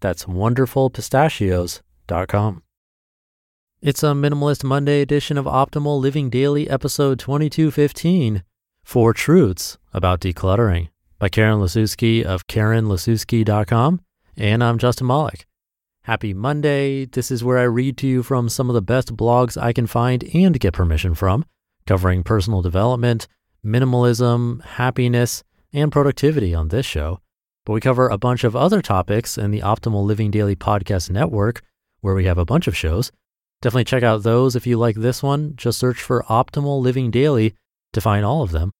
That's wonderfulpistachios.com. It's a Minimalist Monday edition of Optimal Living Daily, episode 2215 Four Truths About Decluttering by Karen Liszewski of KarenLiszewski.com. And I'm Justin Malik. Happy Monday. This is where I read to you from some of the best blogs I can find and get permission from, covering personal development, minimalism, happiness, and productivity on this show. But we cover a bunch of other topics in the Optimal Living Daily Podcast Network, where we have a bunch of shows. Definitely check out those if you like this one. Just search for Optimal Living Daily to find all of them.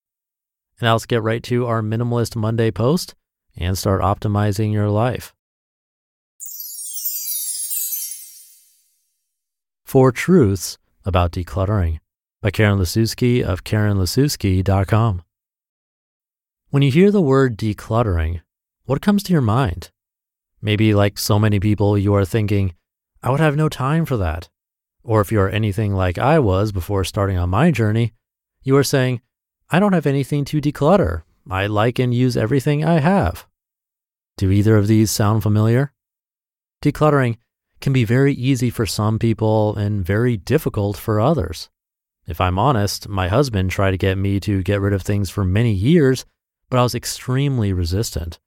And now let's get right to our Minimalist Monday post and start optimizing your life. Four Truths About Decluttering by Karen Liszewski of KarenLiszewski.com. When you hear the word decluttering, what comes to your mind? Maybe, like so many people, you are thinking, I would have no time for that. Or if you're anything like I was before starting on my journey, you are saying, I don't have anything to declutter. I like and use everything I have. Do either of these sound familiar? Decluttering can be very easy for some people and very difficult for others. If I'm honest, my husband tried to get me to get rid of things for many years, but I was extremely resistant.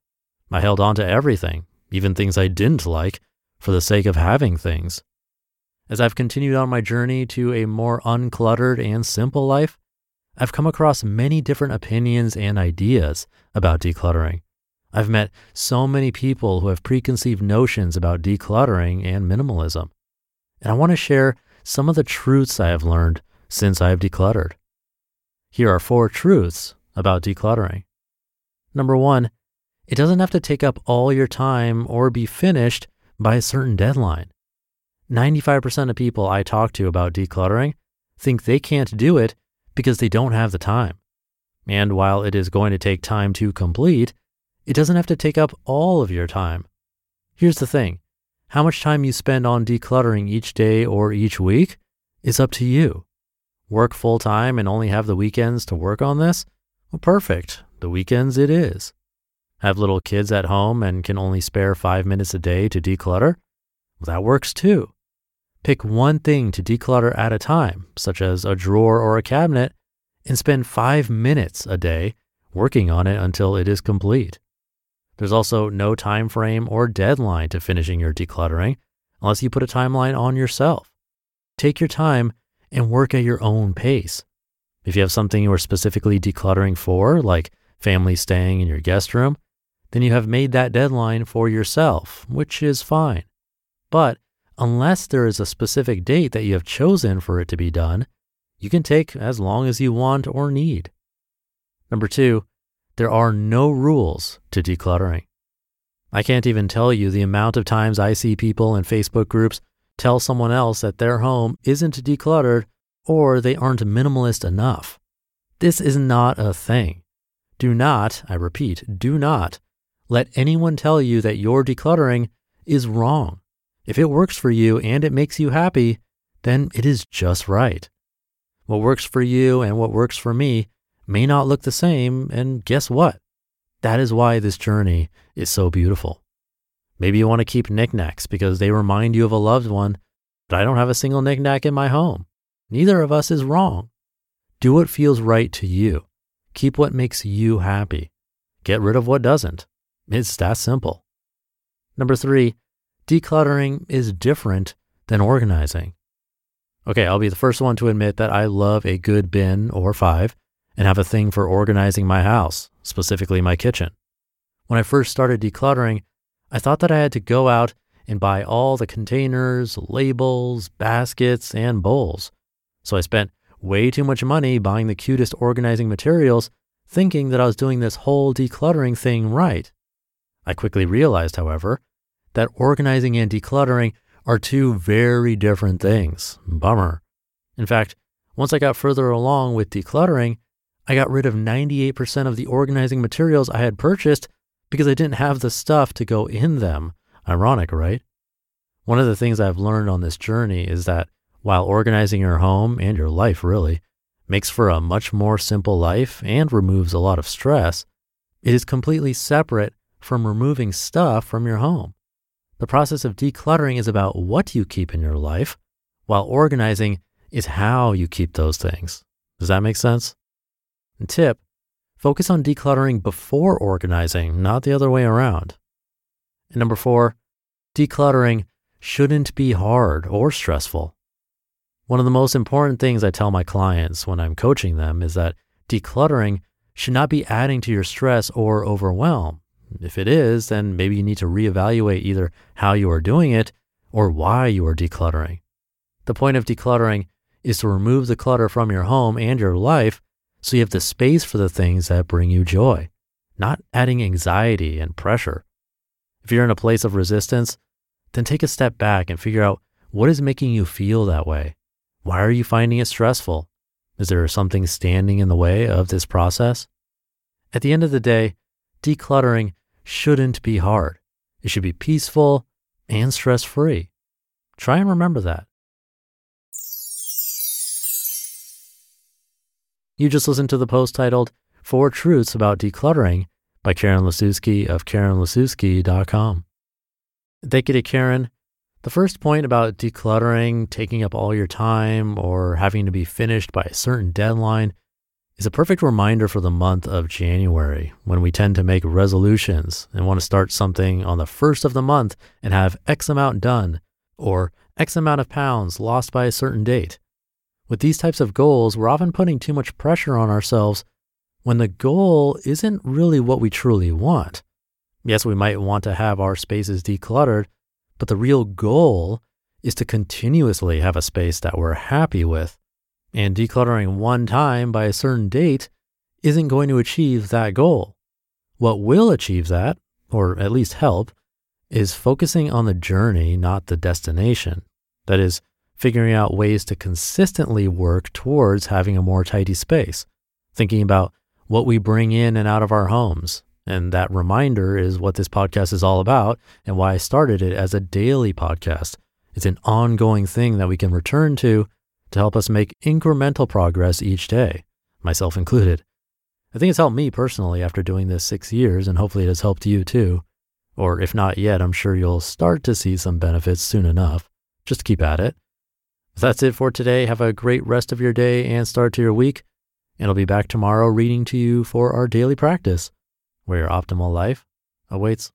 I held on to everything, even things I didn't like, for the sake of having things. As I've continued on my journey to a more uncluttered and simple life, I've come across many different opinions and ideas about decluttering. I've met so many people who have preconceived notions about decluttering and minimalism. And I want to share some of the truths I have learned since I have decluttered. Here are four truths about decluttering. Number one, it doesn't have to take up all your time or be finished by a certain deadline. 95% of people I talk to about decluttering think they can't do it because they don't have the time. And while it is going to take time to complete, it doesn't have to take up all of your time. Here's the thing how much time you spend on decluttering each day or each week is up to you work full time and only have the weekends to work on this? Well, perfect. The weekends it is. Have little kids at home and can only spare five minutes a day to declutter? Well, that works too. Pick one thing to declutter at a time, such as a drawer or a cabinet, and spend five minutes a day working on it until it is complete. There's also no time frame or deadline to finishing your decluttering unless you put a timeline on yourself. Take your time and work at your own pace. If you have something you are specifically decluttering for, like family staying in your guest room, then you have made that deadline for yourself, which is fine. But unless there is a specific date that you have chosen for it to be done, you can take as long as you want or need. Number two, there are no rules to decluttering. I can't even tell you the amount of times I see people in Facebook groups tell someone else that their home isn't decluttered or they aren't minimalist enough. This is not a thing. Do not, I repeat, do not let anyone tell you that your decluttering is wrong. If it works for you and it makes you happy, then it is just right. What works for you and what works for me may not look the same, and guess what? That is why this journey is so beautiful. Maybe you want to keep knickknacks because they remind you of a loved one, but I don't have a single knickknack in my home. Neither of us is wrong. Do what feels right to you. Keep what makes you happy. Get rid of what doesn't. It's that simple. Number three, decluttering is different than organizing. Okay, I'll be the first one to admit that I love a good bin or five and have a thing for organizing my house, specifically my kitchen. When I first started decluttering, I thought that I had to go out and buy all the containers, labels, baskets, and bowls. So I spent way too much money buying the cutest organizing materials, thinking that I was doing this whole decluttering thing right. I quickly realized, however, that organizing and decluttering are two very different things. Bummer. In fact, once I got further along with decluttering, I got rid of 98% of the organizing materials I had purchased because I didn't have the stuff to go in them. Ironic, right? One of the things I've learned on this journey is that while organizing your home and your life really makes for a much more simple life and removes a lot of stress, it is completely separate from removing stuff from your home. The process of decluttering is about what you keep in your life, while organizing is how you keep those things. Does that make sense? And tip focus on decluttering before organizing, not the other way around. And number four, decluttering shouldn't be hard or stressful. One of the most important things I tell my clients when I'm coaching them is that decluttering should not be adding to your stress or overwhelm. If it is, then maybe you need to reevaluate either how you are doing it or why you are decluttering. The point of decluttering is to remove the clutter from your home and your life so you have the space for the things that bring you joy, not adding anxiety and pressure. If you're in a place of resistance, then take a step back and figure out what is making you feel that way. Why are you finding it stressful? Is there something standing in the way of this process? At the end of the day, decluttering shouldn't be hard. It should be peaceful and stress free. Try and remember that. You just listened to the post titled Four Truths About Decluttering by Karen Liszewski of KarenLiszewski.com. Thank you to Karen. The first point about decluttering, taking up all your time, or having to be finished by a certain deadline is a perfect reminder for the month of January when we tend to make resolutions and want to start something on the first of the month and have X amount done or X amount of pounds lost by a certain date. With these types of goals, we're often putting too much pressure on ourselves when the goal isn't really what we truly want. Yes, we might want to have our spaces decluttered, but the real goal is to continuously have a space that we're happy with and decluttering one time by a certain date isn't going to achieve that goal. What will achieve that, or at least help, is focusing on the journey, not the destination. That is, figuring out ways to consistently work towards having a more tidy space, thinking about what we bring in and out of our homes. And that reminder is what this podcast is all about and why I started it as a daily podcast. It's an ongoing thing that we can return to to help us make incremental progress each day, myself included. I think it's helped me personally after doing this six years, and hopefully it has helped you too. Or if not yet, I'm sure you'll start to see some benefits soon enough. Just keep at it. That's it for today. Have a great rest of your day and start to your week. And I'll be back tomorrow reading to you for our daily practice, where your optimal life awaits.